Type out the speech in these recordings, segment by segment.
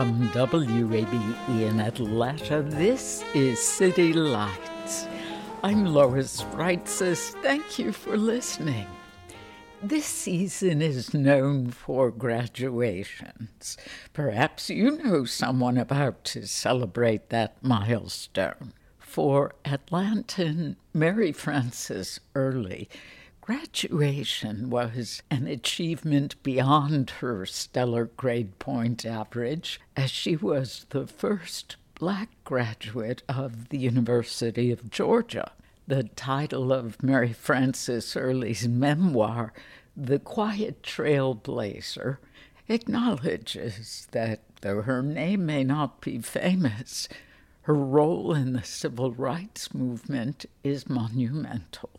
From WABE in Atlanta, this is City Lights. I'm Lois Reitzes. Thank you for listening. This season is known for graduations. Perhaps you know someone about to celebrate that milestone. For Atlantan Mary Frances Early, Graduation was an achievement beyond her stellar grade point average, as she was the first black graduate of the University of Georgia. The title of Mary Frances Early's memoir, The Quiet Trailblazer, acknowledges that though her name may not be famous, her role in the civil rights movement is monumental.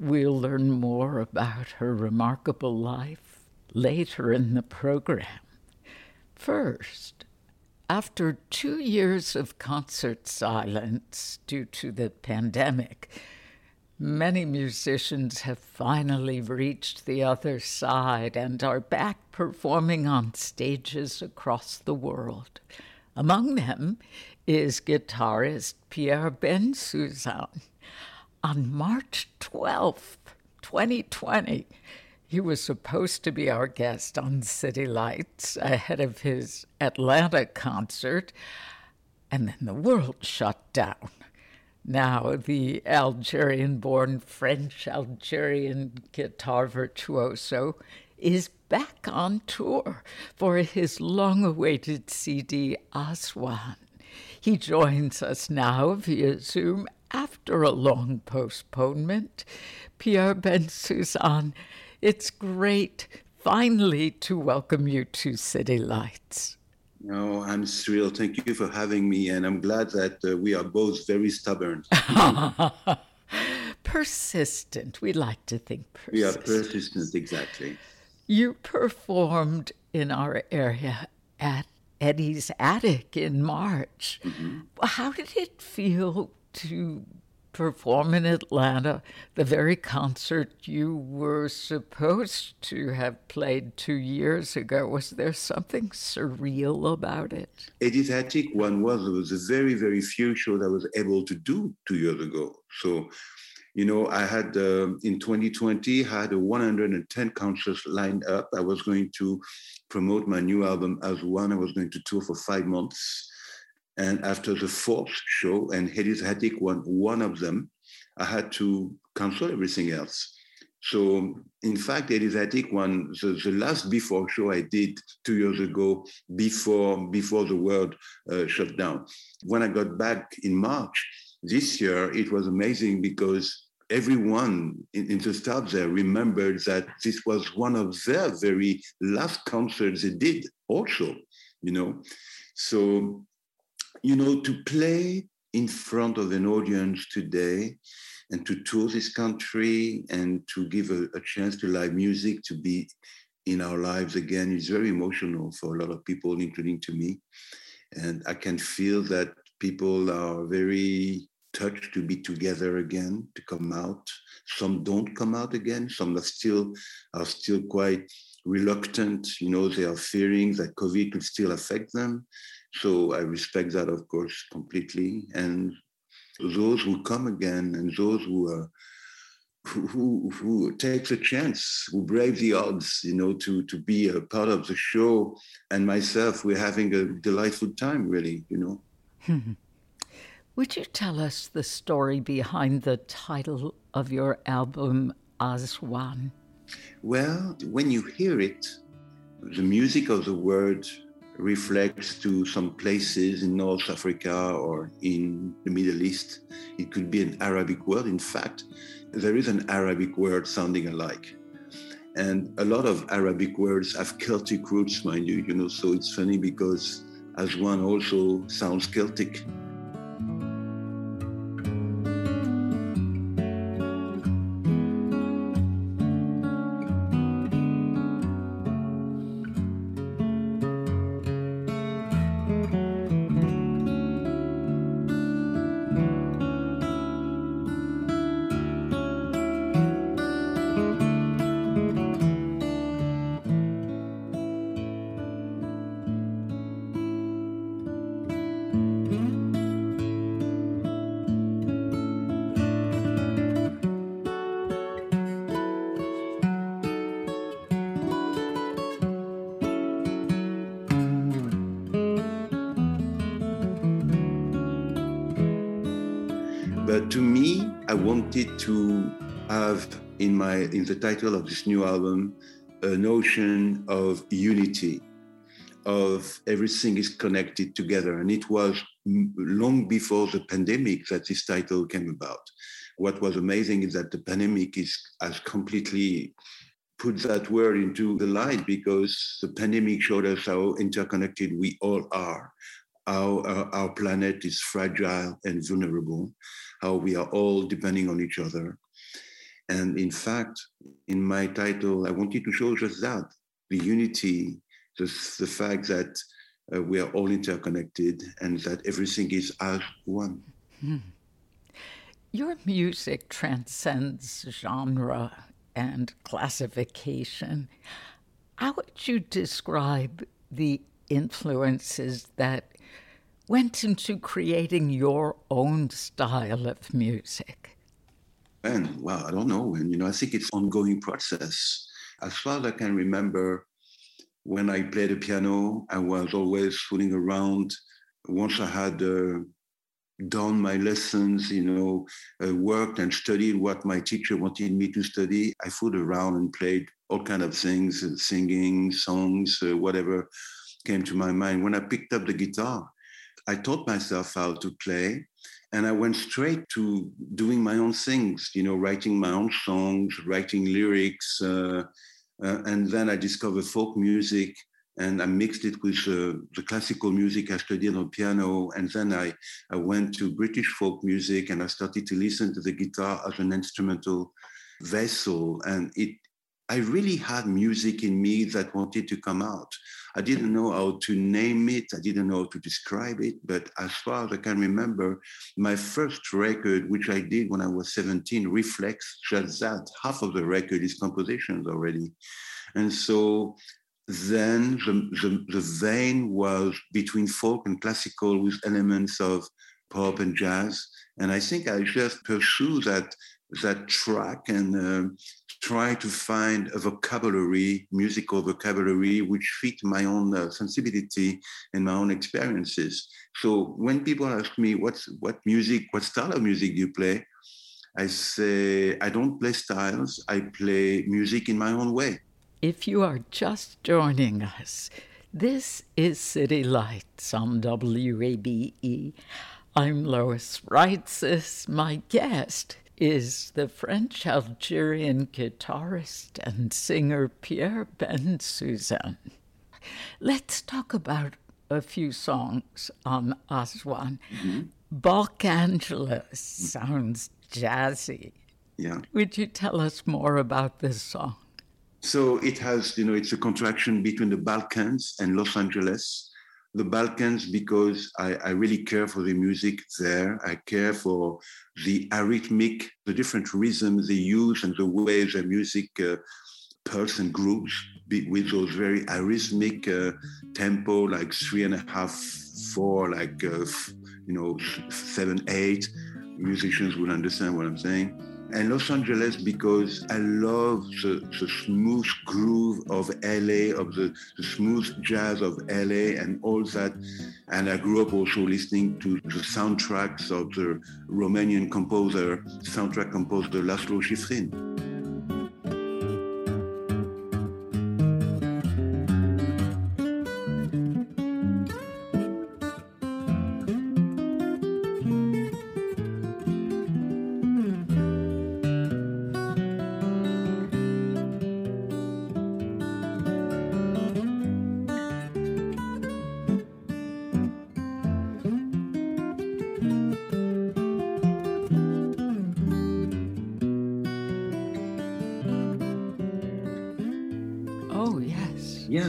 We'll learn more about her remarkable life later in the program. First, after two years of concert silence due to the pandemic, many musicians have finally reached the other side and are back performing on stages across the world. Among them is guitarist Pierre Ben Bensusan on March 12th, 2020. He was supposed to be our guest on City Lights ahead of his Atlanta concert, and then the world shut down. Now, the Algerian born French Algerian guitar virtuoso is back on tour for his long awaited CD Aswan. He joins us now via Zoom after a long postponement. Pierre Bensusan, it's great finally to welcome you to City Lights. No, I'm thrilled. Thank you for having me, and I'm glad that uh, we are both very stubborn. persistent. We like to think persistent. We are persistent, exactly. You performed in our area at Eddie's Attic in March. Mm-hmm. How did it feel to perform in Atlanta, the very concert you were supposed to have played two years ago. Was there something surreal about it? Eddie's Attic one was, it was a very, very few shows I was able to do two years ago. So, you know, I had uh, in 2020 I had a 110 concerts lined up. I was going to promote my new album Aswan. I was going to tour for five months and after the fourth show, and Eddie's Attic won one of them, I had to cancel everything else. So, in fact, Eddie's Attic won the, the last before show I did two years ago before, before the world uh, shut down. When I got back in March this year, it was amazing because everyone in, in the staff there remembered that this was one of their very last concerts they did also, you know. So you know, to play in front of an audience today and to tour this country and to give a, a, chance to live music to be in our lives again is very emotional for a lot of people, including to me. And I can feel that people are very touched to be together again, to come out. Some don't come out again. Some are still are still quite reluctant. You know, they are fearing that COVID could still affect them. So I respect that, of course, completely. And those who come again and those who are who, who takes a chance, who brave the odds, you know, to, to be a part of the show. And myself, we're having a delightful time, really, you know. Would you tell us the story behind the title of your album, Aswan? Well, when you hear it, the music of the word reflects to some places in North Africa or in the Middle East. It could be an Arabic word. In fact, there is an Arabic word sounding alike. And a lot of Arabic words have Celtic roots, mind you, you know, so it's funny because Aswan also sounds Celtic. In the title of this new album a notion of unity, of everything is connected together. And it was long before the pandemic that this title came about. What was amazing is that the pandemic is has completely put that word into the light because the pandemic showed us how interconnected we all are. How uh, our planet is fragile and vulnerable, how we are all depending on each other. And in fact, in my title, I wanted to show just that the unity, the, fact that uh, we are all interconnected and that everything is as one. Hmm. Your music transcends genre and classification. How would you describe the influences that went into creating your own style of music? And well, I don't know. And you know, I think it's ongoing process. As far as I can remember, when I played the piano, I was always fooling around. Once I had uh, done my lessons, you know, uh, worked and studied what my teacher wanted me to study, I fooled around and played all kind of things, uh, singing, songs, uh, whatever came to my mind. When I picked up the guitar, I taught myself how to play and I went straight to doing my own things, you know, writing my own songs, writing lyrics. Uh, uh, and then I discovered folk music and I mixed it with uh, the classical music I studied on piano. And then I, I went to British folk music and I started to listen to the guitar as an instrumental vessel. And it, I really had music in me that wanted to come out. I didn't know how to name it, I didn't know how to describe it, but as far as I can remember, my first record, which I did when I was 17, reflects just that. Half of the record is compositions already. And so then the, the, the vein was between folk and classical with elements of pop and jazz. And I think I just pursue that that track and uh, try to find a vocabulary, musical vocabulary, which fit my own uh, sensibility and my own experiences. So when people ask me what's what music, what style of music do you play, I say I don't play styles. I play music in my own way. If you are just joining us, this is City Lights on WABE. I'm Lois Reitzes. My guest is the French Algerian guitarist and singer Pierre Bensusan. Let's talk about a few songs on Aswan. Mm-hmm. Sounds jazzy. Yeah. Would you tell us more about this song? So it has, you know, it's a contraction between the Balkans and Los Angeles the Balkans because I, I, really care for the music there. I care for the arrhythmic, the different rhythms they use and the way the music uh, pulse and grooves with those very arrhythmic uh, tempo, like three and a half, four, like, uh, you know, seven, eight. Musicians will understand what I'm saying. And Los Angeles because I love the, the smooth groove of LA, of the, the, smooth jazz of LA and all that. And I grew up also listening to the soundtracks of the Romanian composer, soundtrack composer Lalo Schifrin.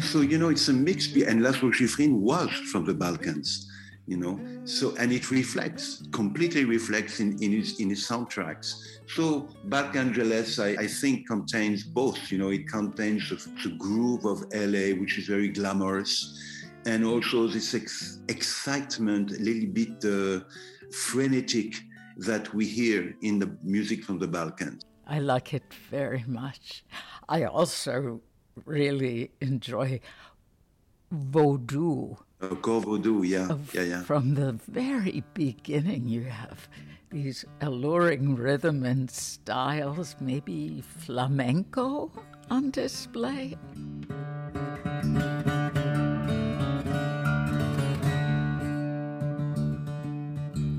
So you know it's a mix and Lalo Schifrin was from the Balkans you know? So and it reflects completely reflects in, in his in his soundtracks. So Balkangeles I, I think contains both you know? It contains the, the, groove of LA which is very glamorous and also this ex- excitement a little bit uh, frenetic that we hear in the music from the Balkans. I like it very much. I also really enjoy Vodou. Oh, go Vodou, yeah. yeah, yeah. From the very beginning, you have these alluring rhythm and styles, maybe flamenco on display.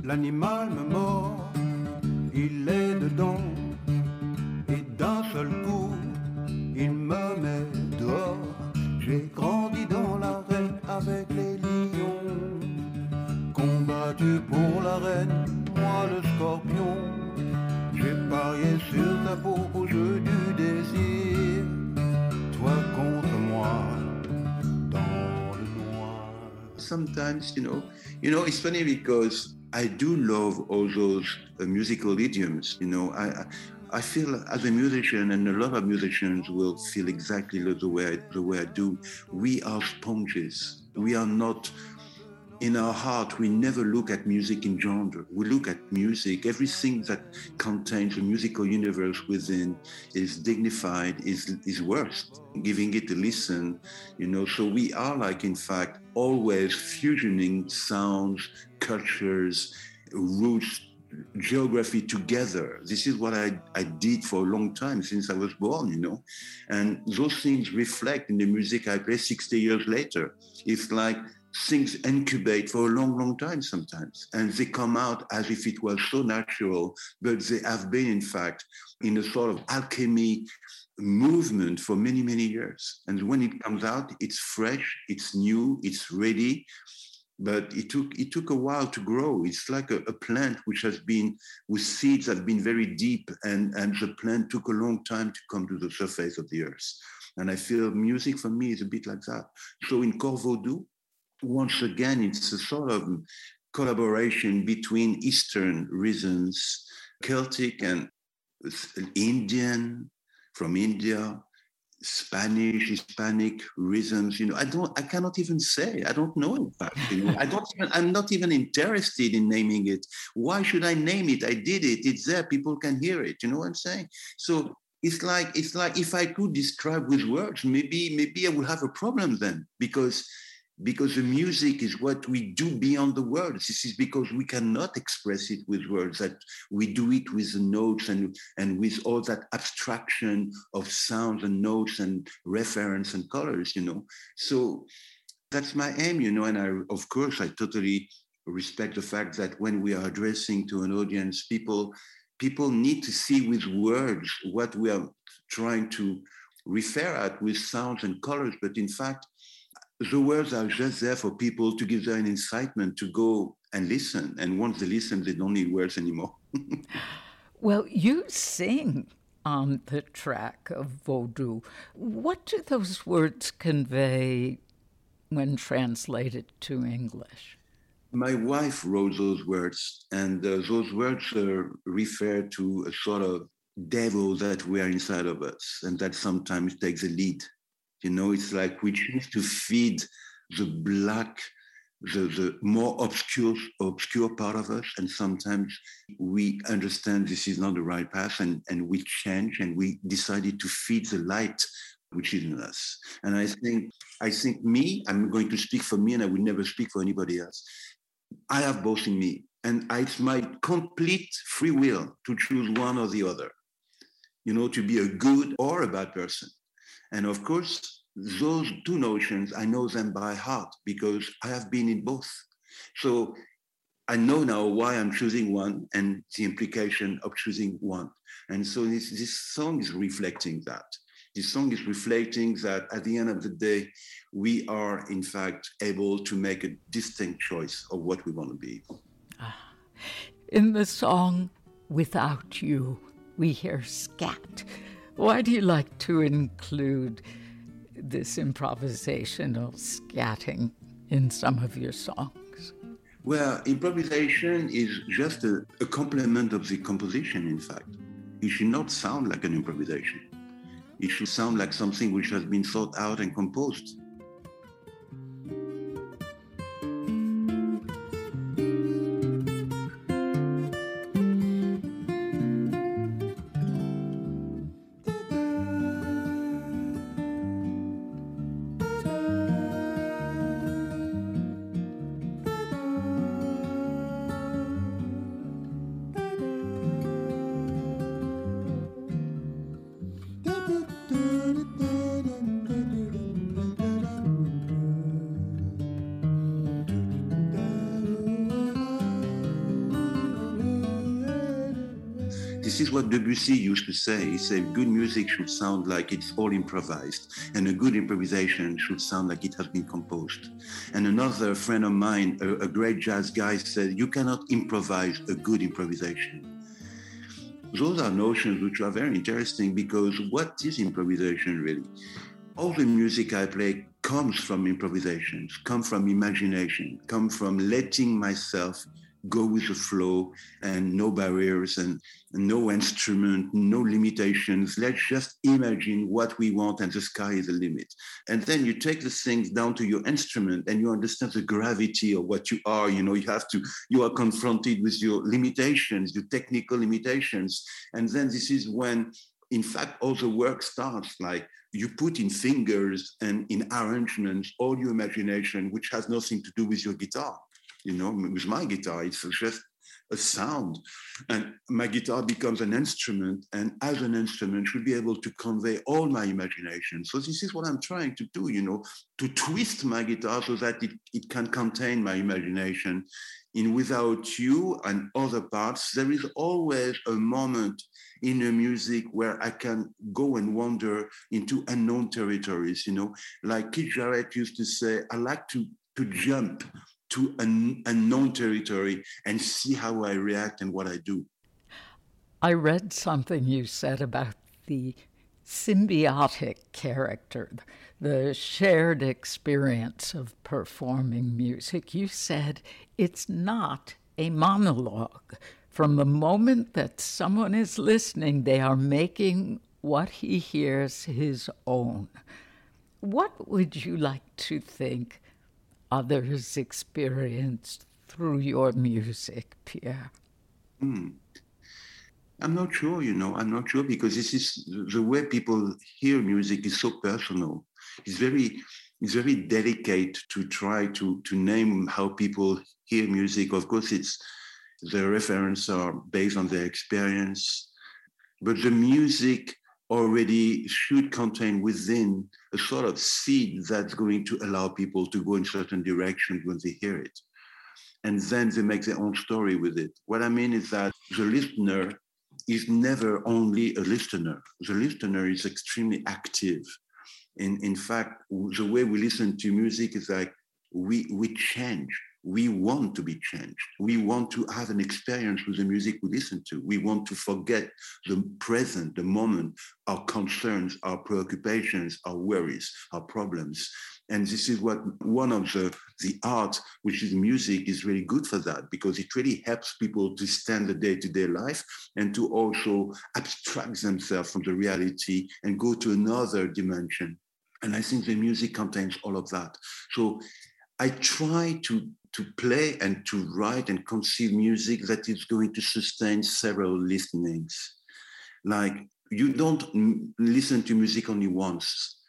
L'animal me mord, il est dedans, et d'un seul coup, il me met dehors. J'ai grandi dans l'arène avec les lions, combattu pour la reine, moi le scorpion. J'ai parié sur ta peau au jeu du désir, toi contre moi dans le noir. Sometimes, you know, you know, it's funny because I do love all those uh, musical idioms. You know, I, I feel as a musician, and a lot of musicians will feel exactly the way the way I do. We are sponges. We are not in our heart. We never look at music in genre. We look at music. Everything that contains a musical universe within is dignified. is is worth giving it a listen. You know. So we are like, in fact, always fusioning sounds, cultures, roots geography together. This is what I, I did for a long time since I was born, you know. And those things reflect in the music I play 60 years later. It's like things incubate for a long, long time sometimes. And they come out as if it was so natural, but they have been, in fact, in a sort of alchemy movement for many, many years. And when it comes out, it's fresh, it's new, it's ready, but it took it took a while to grow. It's like a, a, plant which has been with seeds have been very deep, and and the plant took a long time to come to the surface of the earth. And I feel music for me is a bit like that. So in Cor Vodou, once again, it's a sort of collaboration between Eastern rhythms, Celtic and Indian from India, Spanish, Hispanic rhythms. You know, I don't, I cannot even say. I don't know. In fact, you know, I don't even. I'm not even interested in naming it. Why should I name it? I did it. It's there. People can hear it. You know what I'm saying? So it's like it's like if I could describe with words, maybe maybe I would have a problem then because because the music is what we do beyond the words. This is because we cannot express it with words, that we do it with the notes and, and with all that abstraction of sounds and notes and reference and colors, you know. So that's my aim, you know, and I, of course, I totally respect the fact that when we are addressing to an audience, people, people need to see with words what we are trying to refer at with sounds and colors, but in fact, the words are just there for people to give them an incitement to go and listen. And once they listen, they don't need words anymore. well, you sing on the track of Vodou. What do those words convey when translated to English? My wife wrote those words, and uh, those words uh, refer to a sort of devil that we are inside of us, and that sometimes takes the lead you know, it's like we choose to feed the black the, the more obscure obscure part of us. And sometimes we understand this is not the right path and, and we change and we decided to feed the light which is in us. And i think i think me i'm going to speak for me and i will never speak for anybody else. I have both in me and it's my complete free will to choose one or the other. You know to be a good or a bad person and of course those two notions, I know them by heart because I have been in both. So I know now why I'm choosing one and the implication of choosing one. And so this, this song is reflecting that. This song is reflecting that at the end of the day, we are in fact able to make a distinct choice of what we want to be. Ah, in the song Without You, we hear scat. Why do you like to include this improvisational scatting in some of your songs? Well, improvisation is just a, a complement of the composition, in fact. It should not sound like an improvisation. It should sound like something which has been thought out and composed. Debussy used to say. He said, good music should sound like it's all improvised, and a good improvisation should sound like it has been composed. And another friend of mine, a, a great jazz guy, said, you cannot improvise a good improvisation. Those are notions which are very interesting because what is improvisation really? All the music I play comes from improvisations, come from imagination, come from letting myself go with the flow and no barriers and no instrument, no limitations. Let's just imagine what we want and the sky is the limit. And then you take the things down to your instrument and you understand the gravity of what you are. You know, you have to, you are confronted with your limitations, your technical limitations. And then this is when, in fact, all the work starts like, you put in fingers and in arrangements all your imagination, which has nothing to do with your guitar you know, with my guitar, it's just a sound. And my guitar becomes an instrument, and as an instrument, should be able to convey all my imagination. So this is what I'm trying to do, you know, to twist my guitar so that it, it can contain my imagination. In Without You and other parts, there is always a moment in the music where I can go and wander into unknown territories, you know. Like Keith Jarrett used to say, I like to to jump to an unknown territory and see how I react and what I do. I read something you said about the symbiotic character, the shared experience of performing music. You said it's not a monologue. From the moment that someone is listening, they are making what he hears his own. What would you like to think others experienced through your music, Pierre? Hmm. I'm not sure, you know, I'm not sure because this is the way people hear music is so personal. It's very, it's very delicate to try to, to name how people hear music. Of course, it's the references are based on their experience, but the music already should contain within a sort of seed that's going to allow people to go in certain directions when they hear it. And then they make their own story with it. What I mean is that the listener is never only a listener. The listener is extremely active. In, in fact, the way we listen to music is like we, we change we want to be changed. We want to have an experience with the music we listen to. We want to forget the present, the moment, our concerns, our preoccupations, our worries, our problems. And this is what one of the, the art, which is music, is really good for that because it really helps people to stand the day-to-day life and to also abstract themselves from the reality and go to another dimension. And I think the music contains all of that. So I try to to play and to write and conceive music that is going to sustain several listenings. Like you don't listen to music only once.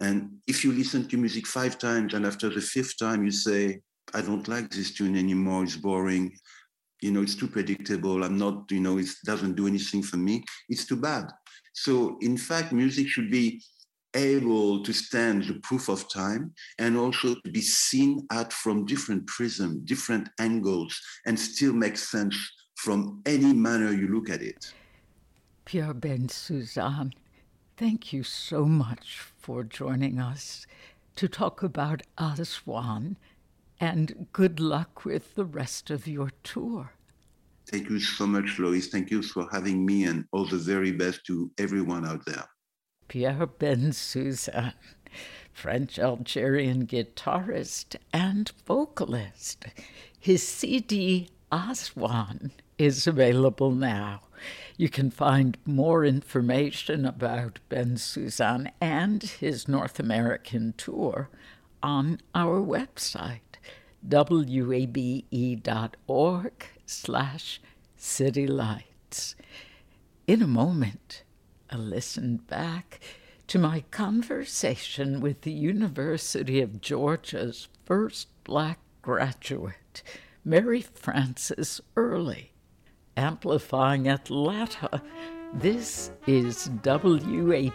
And if you listen to music five times and after the fifth time you say, I don't like this tune anymore, it's boring, you know, it's too predictable, I'm not, you know, it doesn't do anything for me, it's too bad. So in fact, music should be able to stand the proof of time and also to be seen at from different prisms, different angles, and still make sense from any manner you look at it. Pierre Bensusan, thank you so much for joining us to talk about Aswan and good luck with the rest of your tour. Thank you so much, Lois. Thank you for having me and all the very best to everyone out there. Pierre Bensusan, French Algerian guitarist and vocalist. His CD Aswan is available now. You can find more information about Bensusan and his North American tour on our website, wabe.org slash citylights. In a moment, a listen back to my conversation with the University of Georgia's first black graduate, Mary Frances Early. Amplifying Atlanta, this is WABE.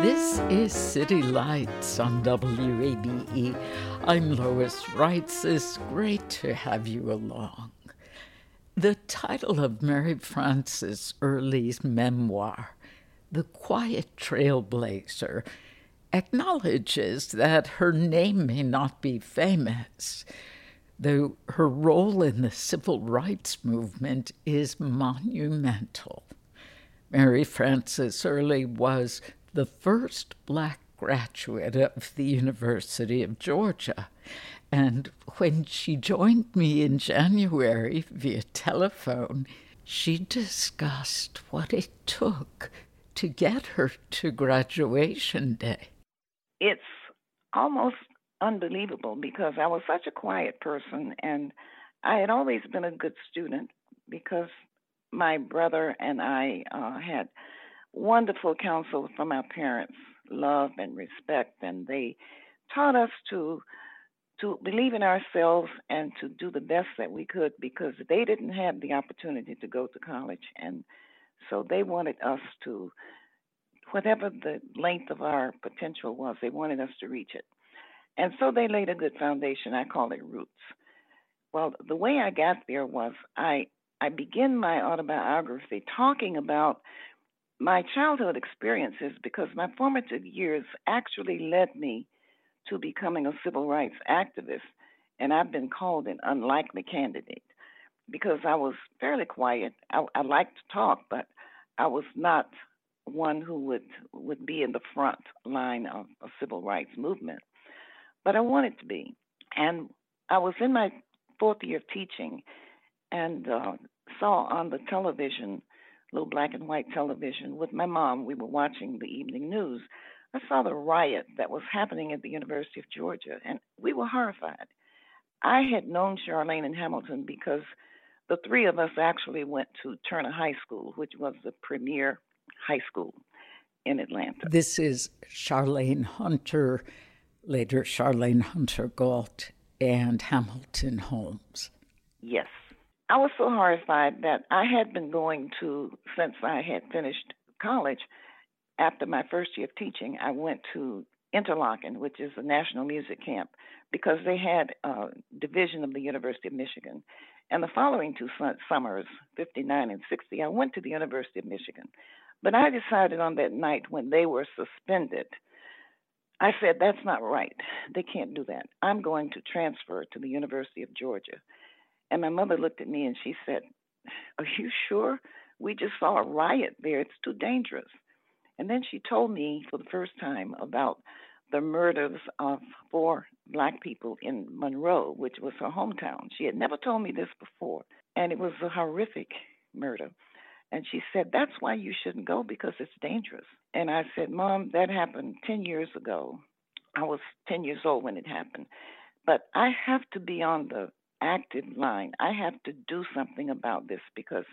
This is City Lights on WABE. I'm Lois Reitzes. It's great to have you along. The title of Mary Frances Early's memoir, The Quiet Trailblazer, acknowledges that her name may not be famous, though her role in the civil rights movement is monumental. Mary Frances Early was the first black graduate of the University of Georgia. And when she joined me in January via telephone, she discussed what it took to get her to graduation day. It's almost unbelievable because I was such a quiet person and I had always been a good student because my brother and I uh, had wonderful counsel from our parents, love and respect, and they taught us to to believe in ourselves and to do the best that we could because they didn't have the opportunity to go to college. And so they wanted us to whatever the length of our potential was they wanted us to reach it. And so they laid a good foundation. I call it roots. Well the way i got there was i i begin my autobiography talking about my childhood experiences because my formative years actually led me to becoming a civil rights activist. And I've been called an unlikely candidate because I was fairly quiet. I, I liked to talk, but I was not one who would would be in the front line of a civil rights movement. But I wanted to be. And I was in my fourth year of teaching and uh, saw on the television little black and white television with my mom. We were watching the evening news. I saw the riot that was happening at the University of Georgia, and we were horrified. I had known Charlayne and Hamilton because the three of us actually went to Turner High School, which was the premier high school in Atlanta. This is Charlayne Hunter, later Charlayne Hunter Gault, and Hamilton Holmes. Yes. I was so horrified that I had been going to, since I had finished college, after my first year of teaching, I went to Interlochen, which is a national music camp, because they had a division of the University of Michigan. And the following two summers, 59 and 60, I went to the University of Michigan. But I decided on that night when they were suspended, I said, that's not right. They can't do that. I'm going to transfer to the University of Georgia. And my mother looked at me and she said, Are you sure? We just saw a riot there. It's too dangerous. And then she told me for the first time about the murders of four black people in Monroe, which was her hometown. She had never told me this before, and it was a horrific murder. And she said, That's why you shouldn't go because it's dangerous. And I said, Mom, that happened 10 years ago. I was 10 years old when it happened. But I have to be on the active line. I have to do something about this because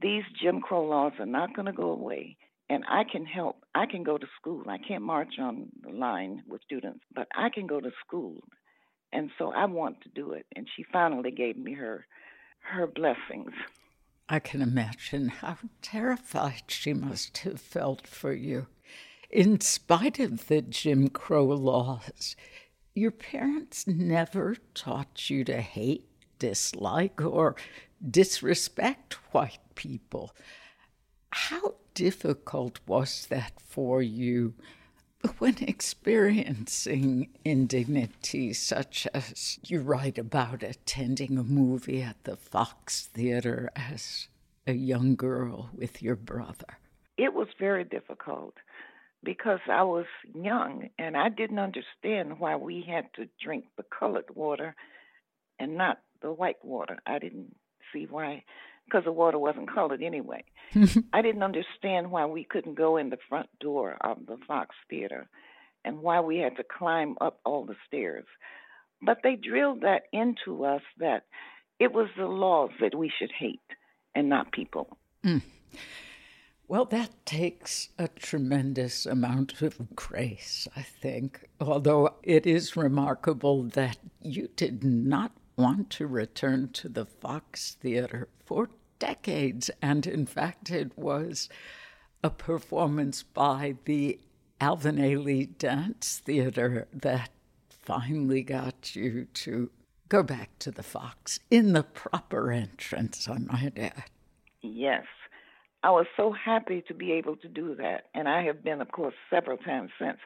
these Jim Crow laws are not going to go away and I can help. I can go to school. I can't march on the line with students, but I can go to school. And so I want to do it. And she finally gave me her her blessings. I can imagine how terrified she must have felt for you. In spite of the Jim Crow laws, your parents never taught you to hate, dislike, or disrespect white people. How difficult was that for you when experiencing indignity such as you write about attending a movie at the Fox Theater as a young girl with your brother? It was very difficult because I was young and I didn't understand why we had to drink the colored water and not the white water. I didn't see why because the water wasn't colored anyway. I didn't understand why we couldn't go in the front door of the Fox Theater and why we had to climb up all the stairs. But they drilled that into us that it was the laws that we should hate and not people. Mm. Well, that takes a tremendous amount of grace, I think. Although it is remarkable that you did not want to return to the Fox Theater for decades. And in fact, it was a performance by the Alvin Ailey Dance Theater that finally got you to go back to the Fox in the proper entrance, I might add. Yes. I was so happy to be able to do that. And I have been, of course, several times since.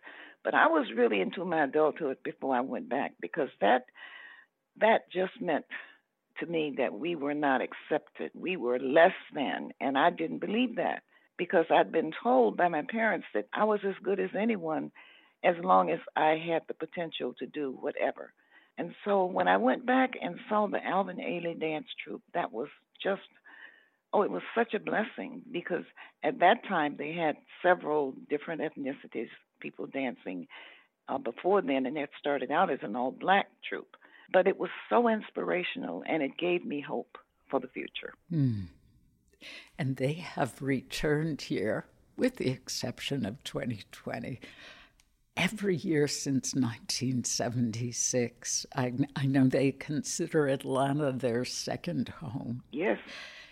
But I was really into my adulthood before I went back because that that just meant to me that we were not accepted. We were less than. And I didn't believe that because I'd been told by my parents that I was as good as anyone as long as I had the potential to do whatever. And so when I went back and saw the Alvin Ailey dance troupe, that was just, oh, it was such a blessing because at that time they had several different ethnicities, people dancing uh, before then, and it started out as an all black troupe. But it was so inspirational and it gave me hope for the future. Mm. And they have returned here, with the exception of 2020, every year since 1976. I, I know they consider Atlanta their second home. Yes.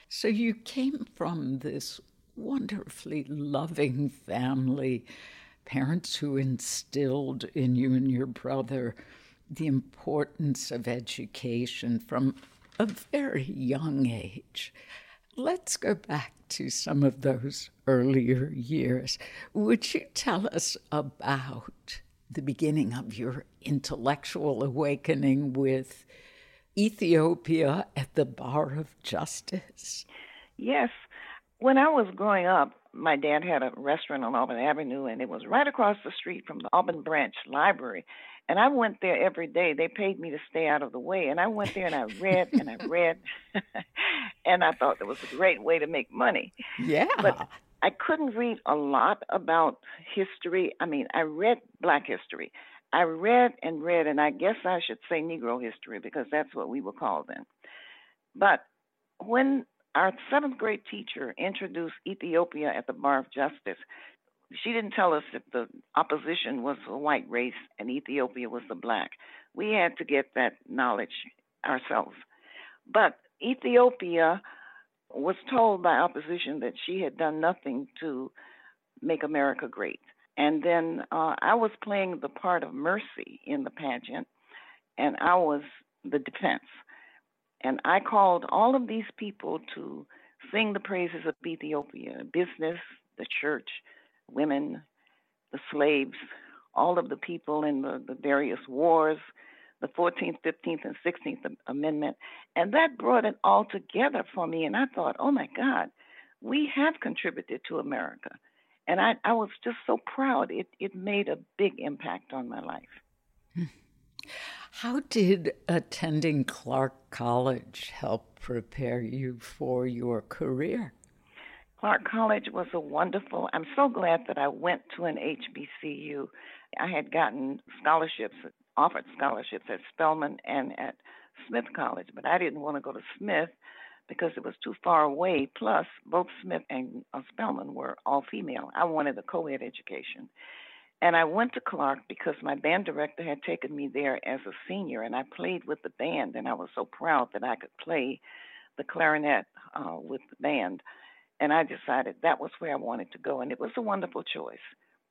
So you came from this wonderfully loving family, parents who instilled in you and your brother the importance of education from a very young age. Let's go back to some of those earlier years. Would you tell us about the beginning of your intellectual awakening with Ethiopia at the Bar of Justice? Yes. When I was growing up, my dad had a restaurant on Auburn Avenue, and it was right across the street from the Auburn Branch Library. And I went there every day. They paid me to stay out of the way. And I went there and I read and I read. and I thought it was a great way to make money. Yeah. But I couldn't read a lot about history. I mean, I read Black history. I read and read, and I guess I should say Negro history because that's what we were called then. But when our seventh grade teacher introduced Ethiopia at the Bar of Justice, she didn't tell us that the opposition was the white race and Ethiopia was the black. We had to get that knowledge ourselves. But Ethiopia was told by opposition that she had done nothing to make America great. And then uh, I was playing the part of Mercy in the pageant, and I was the defense. And I called all of these people to sing the praises of Ethiopia business, the church, women, the slaves, all of the people in the, the various wars, the 14th, 15th, and 16th Amendment. And that brought it all together for me. And I thought, oh my God, we have contributed to America. And I, I was just so proud. It, it made a big impact on my life. Hmm. How did attending Clark College help prepare you for your career? Clark College was a wonderful. I'm so glad that I went to an HBCU. I had gotten scholarships, offered scholarships at Spelman and at Smith College, but I didn't want to go to Smith because it was too far away. Plus, both Smith and uh, Spelman were all female. I wanted a co ed education. And I went to Clark because my band director had taken me there as a senior, and I played with the band, and I was so proud that I could play the clarinet uh, with the band. And I decided that was where I wanted to go, and it was a wonderful choice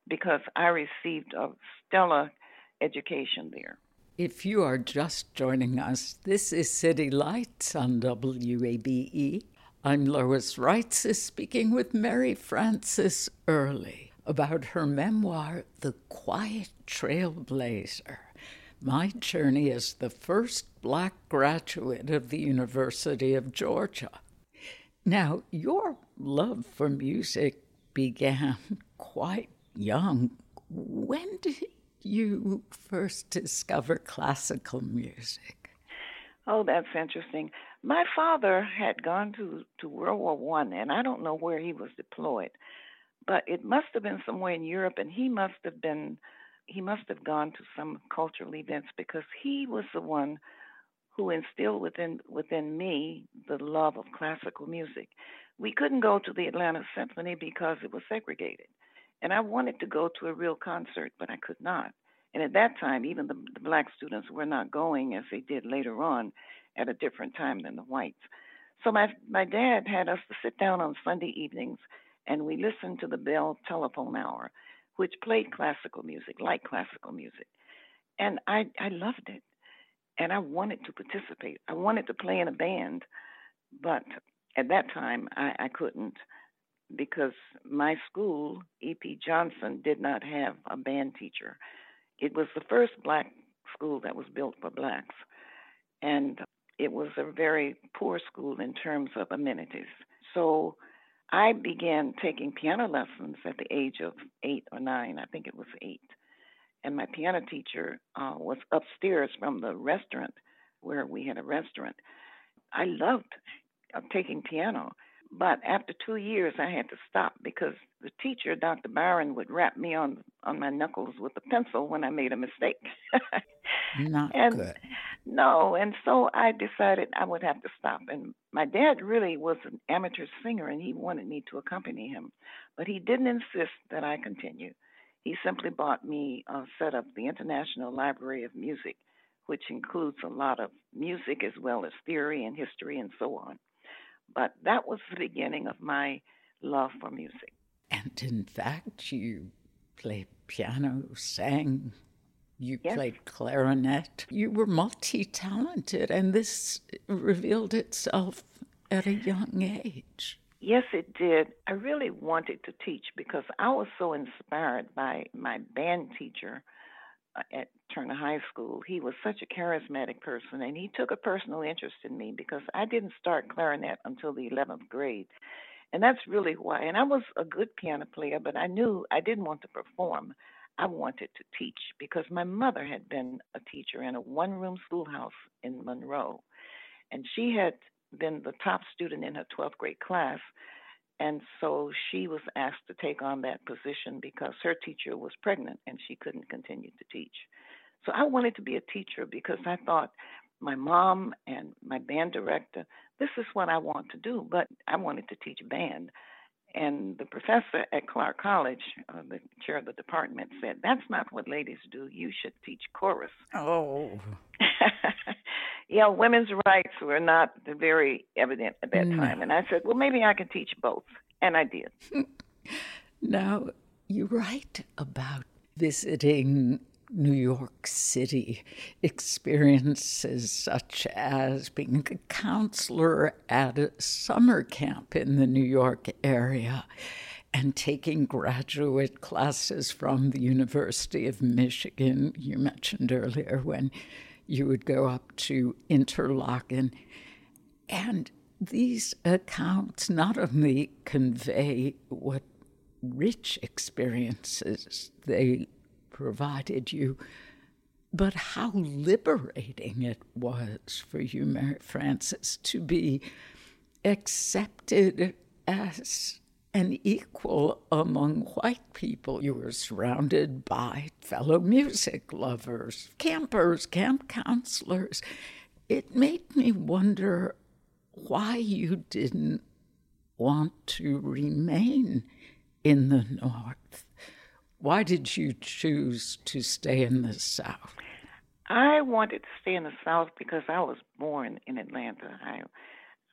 because I received a stellar education there. If you are just joining us, this is City Lights on WABE. I'm Lois Reitzes speaking with Mary Frances Early about her memoir, The Quiet Trailblazer. My journey as the first black graduate of the University of Georgia. Now, your love for music began quite young. When did you first discover classical music? Oh, that's interesting. My father had gone to, to World War One, and I don't know where he was deployed, but it must have been somewhere in Europe, and he must have been he must have gone to some cultural events because he was the one who instilled within within me the love of classical music. We couldn't go to the Atlanta Symphony because it was segregated. And I wanted to go to a real concert, but I could not. And at that time, even the, the black students were not going as they did later on at a different time than the whites. So my my dad had us to sit down on Sunday evenings and we listened to the Bell Telephone Hour, which played classical music, like classical music. And I I loved it. And I wanted to participate. I wanted to play in a band, but at that time I, I couldn't because my school, E.P. Johnson, did not have a band teacher. It was the first black school that was built for blacks, and it was a very poor school in terms of amenities. So I began taking piano lessons at the age of eight or nine. I think it was eight. And my piano teacher uh, was upstairs from the restaurant where we had a restaurant. I loved uh, taking piano. But after two years, I had to stop because the teacher, Dr. Byron, would rap me on on my knuckles with a pencil when I made a mistake. Not and good. No, and so I decided I would have to stop. And my dad really was an amateur singer, and he wanted me to accompany him, but he didn't insist that I continue. He simply bought me a set of the International Library of Music, which includes a lot of music as well as theory and history and so on. But that was the beginning of my love for music. And in fact, you played piano, sang, you yes. played clarinet. You were multi talented, and this revealed itself at a young age. Yes, it did. I really wanted to teach because I was so inspired by my band teacher uh, at Turner High School. He was such a charismatic person, and he took a personal interest in me because I didn't start clarinet until the 11th grade. And that's really why. And I was a good piano player, but I knew I didn't want to perform. I wanted to teach because my mother had been a teacher in a one room schoolhouse in Monroe. And she had been the top student in her 12th grade class. And so she was asked to take on that position because her teacher was pregnant and she couldn't continue to teach. So I wanted to be a teacher because I thought my mom and my band director, this is what I want to do, but I wanted to teach band. And the professor at Clark College, uh, the chair of the department, said, That's not what ladies do. You should teach chorus. Oh. yeah, women's rights were not very evident at that time. And I said, Well, maybe I can teach both. And I did. now, you write about visiting New York City, experiences such as being a counselor at a summer camp in the New York area and taking graduate classes from the University of Michigan. You mentioned earlier when you would go up to Interlochen. And these accounts not only convey what rich experiences they provided you, but how liberating it was for you, Mary Frances, to be accepted as an equal among white people. You were surrounded by fellow music lovers, campers, camp counselors. It made me wonder why you didn't want to remain in the North. Why did you choose to stay in the South? I wanted to stay in the South because I was born in Atlanta. I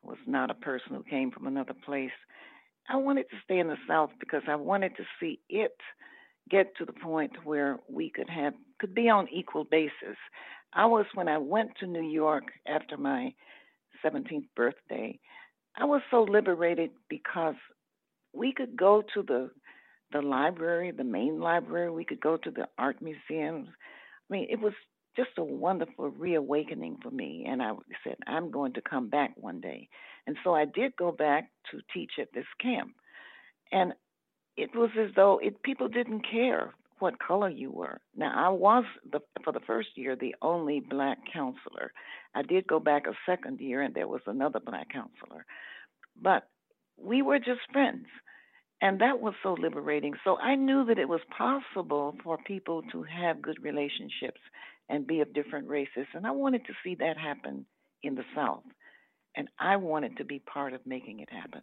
was not a person who came from another place. I wanted to stay in the South because I wanted to see it get to the point where we could have could be on equal basis. I was when I went to New York after my 17th birthday. I was so liberated because we could go to the the library, the main library. We could go to the art museums. I mean, it was just a wonderful reawakening for me. And I said, I'm going to come back one day. And so I did go back to teach at this camp. And it was as though it, people didn't care what color you were. Now, I was, the, for the first year, the only black counselor. I did go back a second year, and there was another black counselor. But we were just friends. And that was so liberating. So I knew that it was possible for people to have good relationships and be of different races. And I wanted to see that happen in the South. And I wanted to be part of making it happen.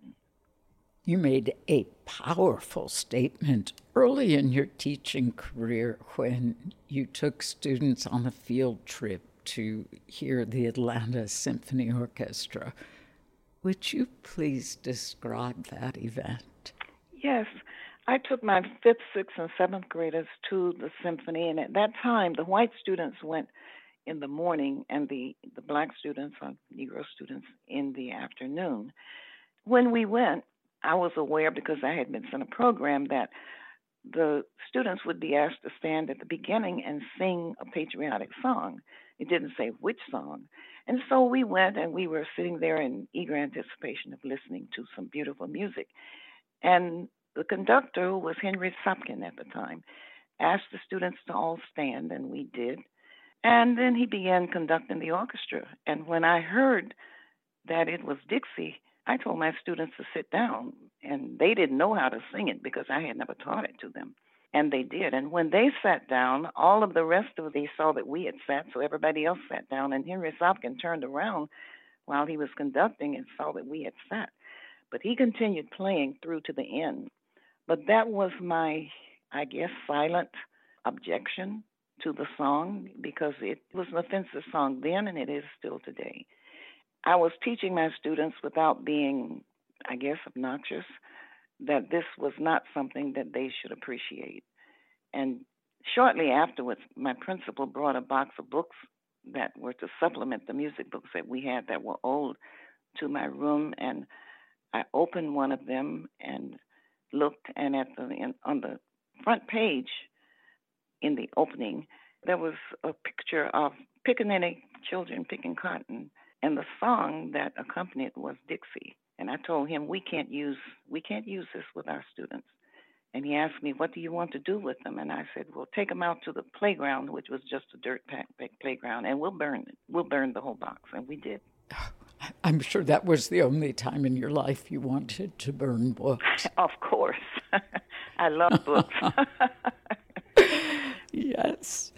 You made a powerful statement early in your teaching career when you took students on a field trip to hear the Atlanta Symphony Orchestra. Would you please describe that event? Yes. I took my fifth, sixth, and seventh graders to the symphony, and at that time, the white students went in the morning, and the, the black students, or Negro students, in the afternoon. When we went, I was aware because I had been sent a program that the students would be asked to stand at the beginning and sing a patriotic song. It didn't say which song. And so we went and we were sitting there in eager anticipation of listening to some beautiful music. And the conductor, who was Henry Sopkin at the time, asked the students to all stand, and we did. And then he began conducting the orchestra. And when I heard that it was Dixie, I told my students to sit down. And they didn't know how to sing it because I had never taught it to them. And they did. And when they sat down, all of the rest of they saw that we had sat, so everybody else sat down. And Henry Sopkin turned around while he was conducting and saw that we had sat. But he continued playing through to the end. But that was my, I guess, silent objection to the song because it was an offensive song then and it is still today. I was teaching my students without being, I guess, obnoxious that this was not something that they should appreciate. And shortly afterwards, my principal brought a box of books that were to supplement the music books that we had that were old to my room and I opened one of them and looked, and at the in, on the front page, in the opening, there was a picture of pickaninny children picking cotton, and the song that accompanied was Dixie. And I told him we can't use we can't use this with our students. And he asked me, "What do you want to do with them?" And I said, "Well, take them out to the playground, which was just a dirt pack playground, and we'll burn it. We'll burn the whole box." And we did. Ah. I'm sure that was the only time in your life you wanted to burn books. Of course. I love books. yes.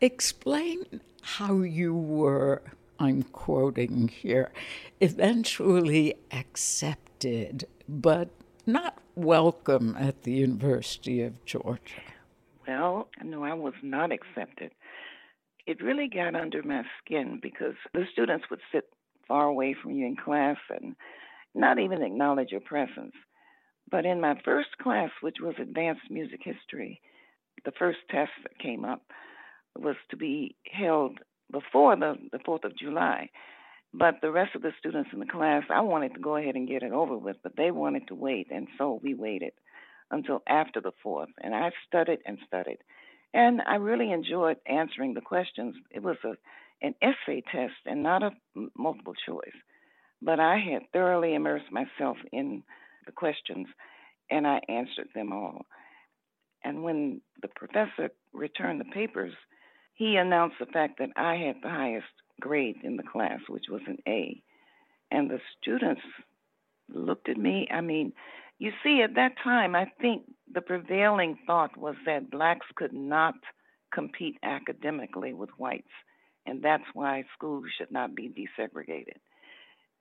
Explain how you were, I'm quoting here, eventually accepted, but not welcome at the University of Georgia? Well, no, I was not accepted. It really got under my skin because the students would sit far away from you in class and not even acknowledge your presence. But in my first class, which was advanced music history, the first test that came up was to be held before the, the 4th of July. But the rest of the students in the class, I wanted to go ahead and get it over with, but they wanted to wait, and so we waited until after the 4th. And I studied and studied. And I really enjoyed answering the questions. It was a an essay test and not a multiple choice. But I had thoroughly immersed myself in the questions and I answered them all. And when the professor returned the papers, he announced the fact that I had the highest grade in the class, which was an A. And the students looked at me. I mean, you see, at that time, I think the prevailing thought was that blacks could not compete academically with whites, and that's why schools should not be desegregated.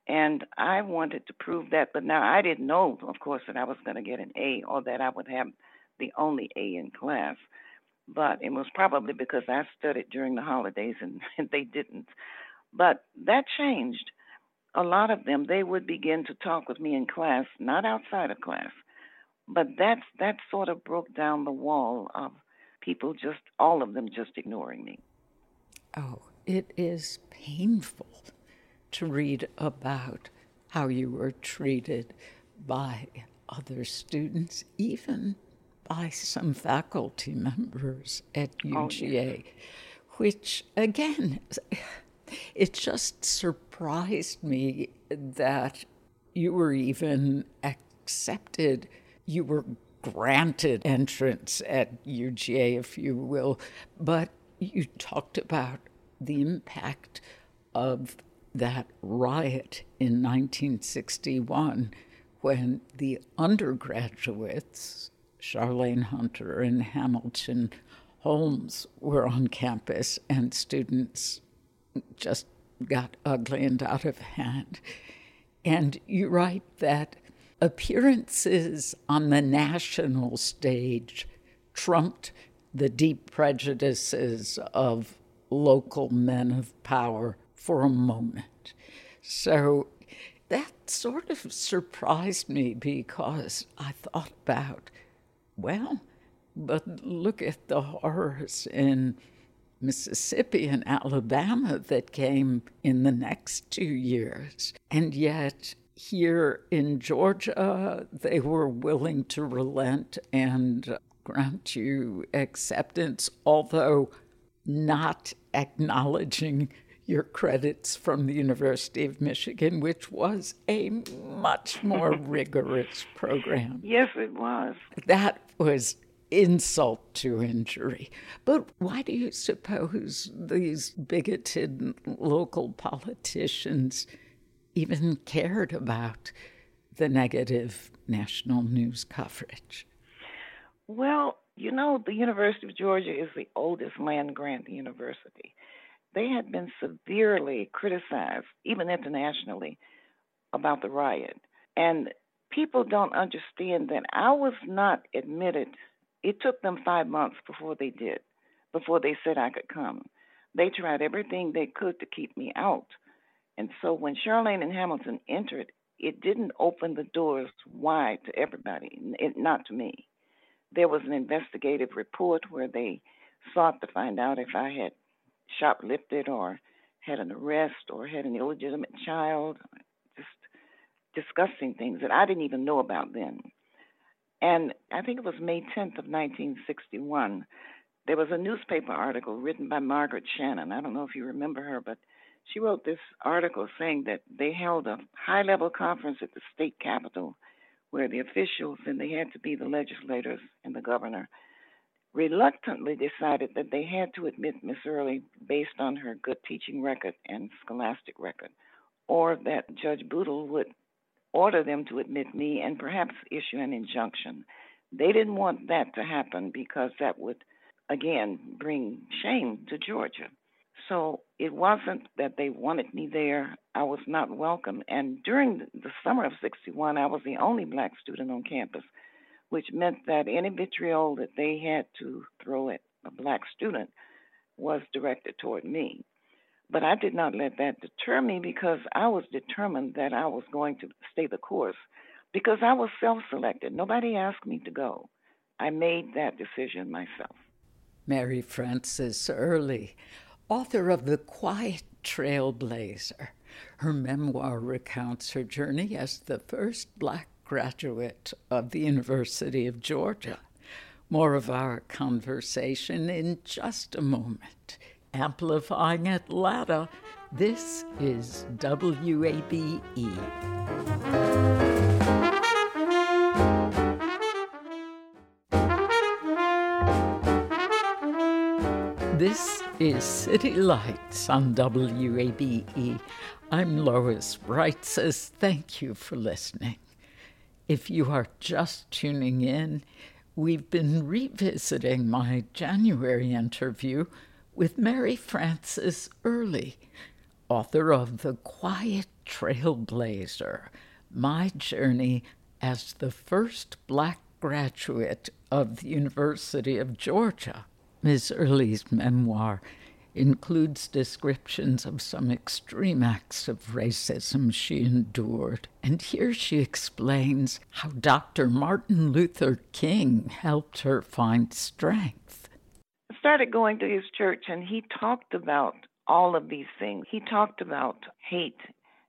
And I wanted to prove that, but now I didn't know, of course, that I was going to get an A or that I would have the only A in class. But it was probably because I studied during the holidays and, and they didn't. But that changed a lot of them they would begin to talk with me in class, not outside of class. But that's that sort of broke down the wall of people just all of them just ignoring me. Oh, it is painful to read about how you were treated by other students, even by some faculty members at UGA, oh, yes. which again it just surprised me that you were even accepted, you were granted entrance at UGA, if you will, but you talked about the impact of that riot in 1961 when the undergraduates, Charlayne Hunter and Hamilton Holmes, were on campus and students just got ugly and out of hand. And you write that appearances on the national stage trumped the deep prejudices of local men of power for a moment. So that sort of surprised me because I thought about, well, but look at the horrors in Mississippi and Alabama that came in the next two years. And yet, here in Georgia, they were willing to relent and grant you acceptance, although not acknowledging your credits from the University of Michigan, which was a much more rigorous program. Yes, it was. That was insult to injury. But why do you suppose these bigoted local politicians even cared about the negative national news coverage? Well, you know, the University of Georgia is the oldest land grant university. They had been severely criticized, even internationally, about the riot. And people don't understand that I was not admitted it took them five months before they did, before they said I could come. They tried everything they could to keep me out. And so when Charlayne and Hamilton entered, it didn't open the doors wide to everybody, it, not to me. There was an investigative report where they sought to find out if I had shoplifted or had an arrest or had an illegitimate child, just discussing things that I didn't even know about then. And I think it was May 10th of 1961. There was a newspaper article written by Margaret Shannon. I don't know if you remember her, but she wrote this article saying that they held a high level conference at the state capitol where the officials, and they had to be the legislators and the governor, reluctantly decided that they had to admit Miss Early based on her good teaching record and scholastic record, or that Judge Bootle would order them to admit me and perhaps issue an injunction. They didn't want that to happen because that would, again, bring shame to Georgia. So it wasn't that they wanted me there. I was not welcome. And during the summer of 61, I was the only black student on campus. which meant that any vitriol that they had to throw at a black student was directed toward me. But I did not let that deter me because I was determined that I was going to stay the course because I was self selected. Nobody asked me to go. I made that decision myself. Mary Frances Early, author of The Quiet Trailblazer. Her memoir recounts her journey as the first black graduate of the University of Georgia. More of our conversation in just a moment. Amplifying Atlanta, this is WABE. This is City Lights on WABE. I'm Lois Reitzes. Thank you for listening. If you are just tuning in, we've been revisiting my January interview with Mary Frances Early, author of The Quiet Trailblazer My Journey as the First Black Graduate of the University of Georgia. Ms. Early's memoir includes descriptions of some extreme acts of racism she endured. And here she explains how Dr. Martin Luther King helped her find strength. I started going to his church, and he talked about all of these things. He talked about hate,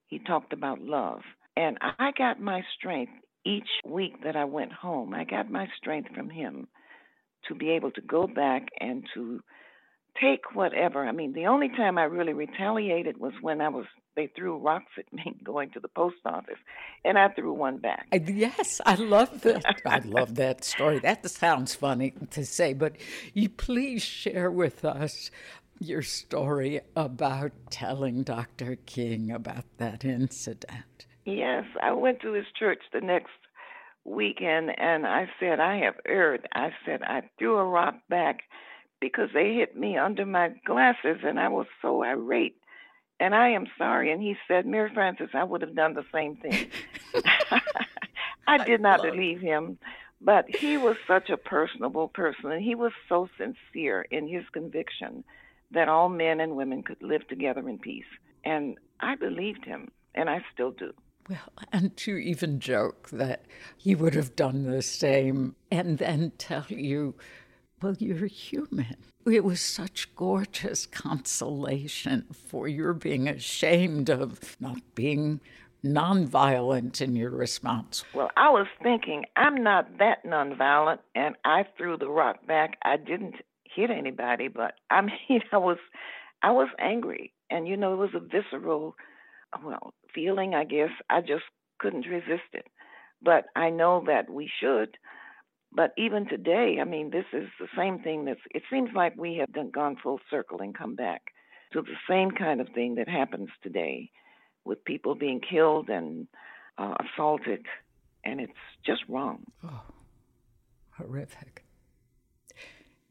he talked about love. And I got my strength each week that I went home. I got my strength from him to be able to go back and to take whatever. I mean, the only time I really retaliated was when I was they threw rocks at me going to the post office, and I threw one back. Yes, I love that. I love that story. That sounds funny to say, but you please share with us your story about telling Dr. King about that incident. Yes, I went to his church the next weekend and I said, I have erred. I said, I threw a rock back because they hit me under my glasses and I was so irate. And I am sorry. And he said, Mary Frances, I would have done the same thing. I did not believe him, but he was such a personable person and he was so sincere in his conviction that all men and women could live together in peace. And I believed him, and I still do. Well, and to even joke that he would have done the same and then tell you, well, you're human. It was such gorgeous consolation for your being ashamed of not being nonviolent in your response. Well, I was thinking, I'm not that nonviolent, and I threw the rock back. I didn't hit anybody, but I mean, I was, I was angry, and you know, it was a visceral well, feeling, I guess. I just couldn't resist it. But I know that we should. But even today, I mean, this is the same thing that's, it seems like we have done, gone full circle and come back to the same kind of thing that happens today with people being killed and uh, assaulted. And it's just wrong. Oh, horrific.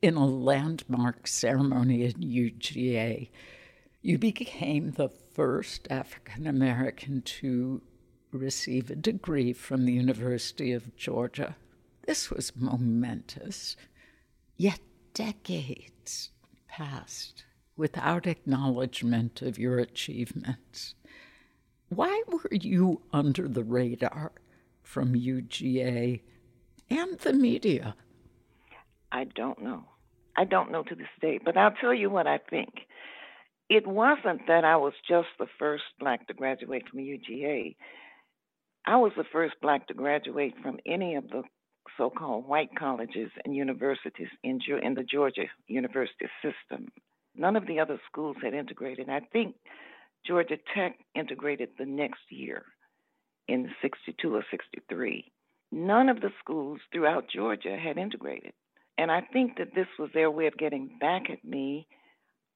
In a landmark ceremony at UGA, you became the first African American to receive a degree from the University of Georgia. This was momentous. Yet decades passed without acknowledgement of your achievements. Why were you under the radar from UGA and the media? I don't know. I don't know to this day, but I'll tell you what I think it wasn't that I was just the first black to graduate from UGA. I was the first black to graduate from any of the so-called white colleges and universities in, in the Georgia university system. None of the other schools had integrated. I think Georgia Tech integrated the next year in 62 or 63. None of the schools throughout Georgia had integrated. And I think that this was their way of getting back at me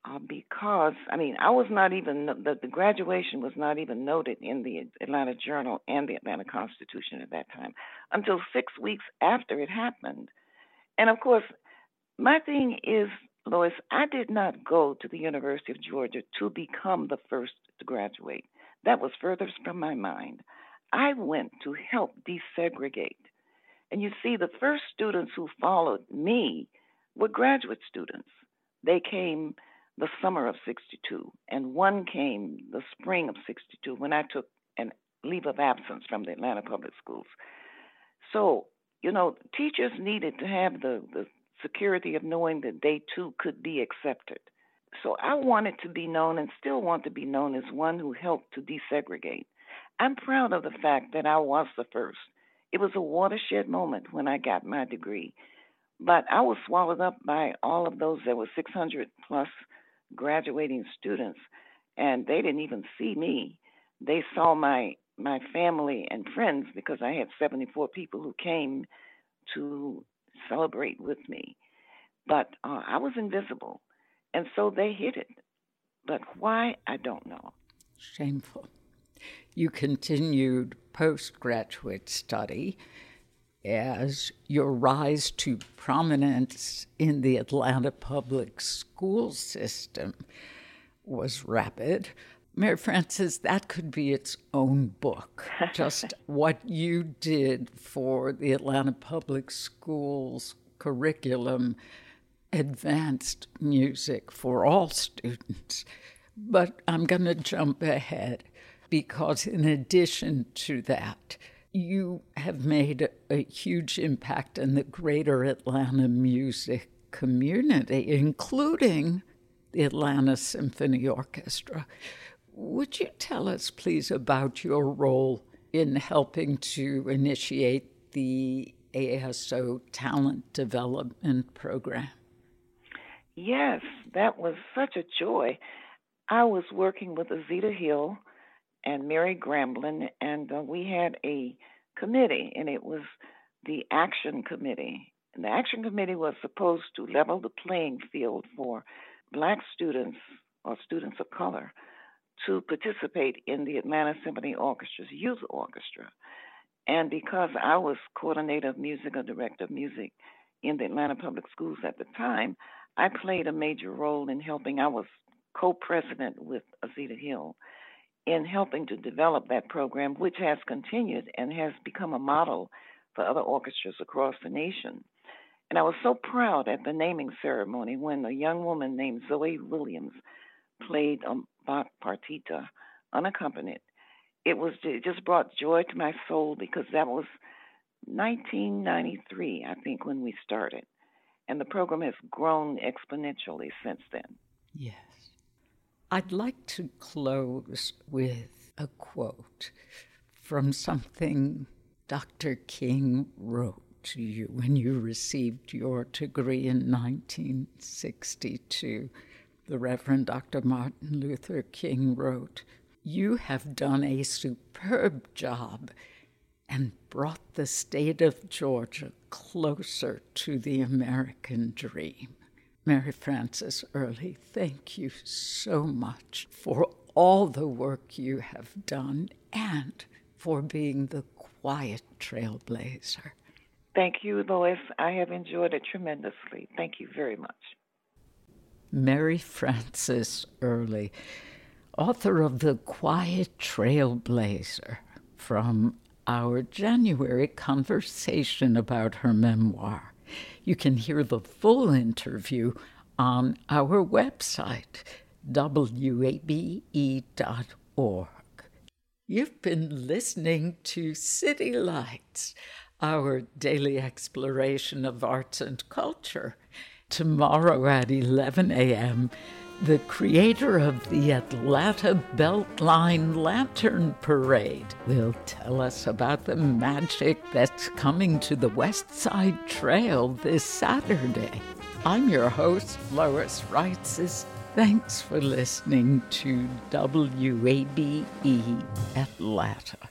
uh, because I mean I was not even the, the graduation was not even noted in the Atlanta Journal and the Atlanta Constitution at that time until six weeks after it happened, and of course my thing is Lois I did not go to the University of Georgia to become the first to graduate. That was furthest from my mind. I went to help desegregate. And you see, the first students who followed me were graduate students. They came the summer of 62, and one came the spring of 62 when I took an leave of absence from the Atlanta Public Schools. So, you know, teachers needed to have the, the security of knowing that they too could be accepted. So I wanted to be known and still want to be known as one who helped to desegregate. I'm proud of the fact that I was the first. It was a watershed moment when I got my degree. But I was swallowed up by all of those. There were 600 plus graduating students, and they didn't even see me. They saw my my family and friends because I had 74 people who came to celebrate with me. But uh, I was invisible, and so they hid it. But why, I don't know. Shameful. You continued postgraduate study as your rise to prominence in the Atlanta public school system was rapid. Mary Frances, that could be its own book. Just what you did for the Atlanta Public Schools curriculum, advanced music for all students. But I'm going to jump ahead because, in addition to that, you have made a huge impact in the greater Atlanta music community, including the Atlanta Symphony Orchestra. Would you tell us, please, about your role in helping to initiate the ASO Talent Development Program? Yes, that was such a joy. I was working with Azira Hill and Mary Gramblin, and uh, we had a committee, and it was the Action Committee. And the Action Committee was supposed to level the playing field for black students or students of color to participate in the Atlanta Symphony Orchestra's youth orchestra. And because I was coordinator of music or director of music in the Atlanta Public Schools at the time, I played a major role in helping. I was co president with Azira Hill in helping to develop that program, which has continued and has become a model for other orchestras across the nation. And I was so proud at the naming ceremony when a young woman named Zoe Williams played a Bach partita unaccompanied. It was it just brought joy to my soul because that was 1993, I think, when we started, and the program has grown exponentially since then. Yes. I'd like to close with a quote from something Dr. King wrote to you when you received your degree in 1962. The Reverend Dr. Martin Luther King wrote, You have done a superb job and brought the state of Georgia closer to the American dream. Mary Frances Early, thank you so much for all the work you have done and for being the quiet trailblazer. Thank you, Lois. I have enjoyed it tremendously. Thank you very much. Mary Frances Early, author of The Quiet Trailblazer, from our January conversation about her memoir. You can hear the full interview on our website, wabe.org. You've been listening to City Lights, our daily exploration of arts and culture. Tomorrow at 11 a.m., the creator of the Atlanta Beltline Lantern Parade, will tell us about the magic that's coming to the West Side Trail this Saturday. I'm your host, Lois Reitzes. Thanks for listening to WABE Atlanta.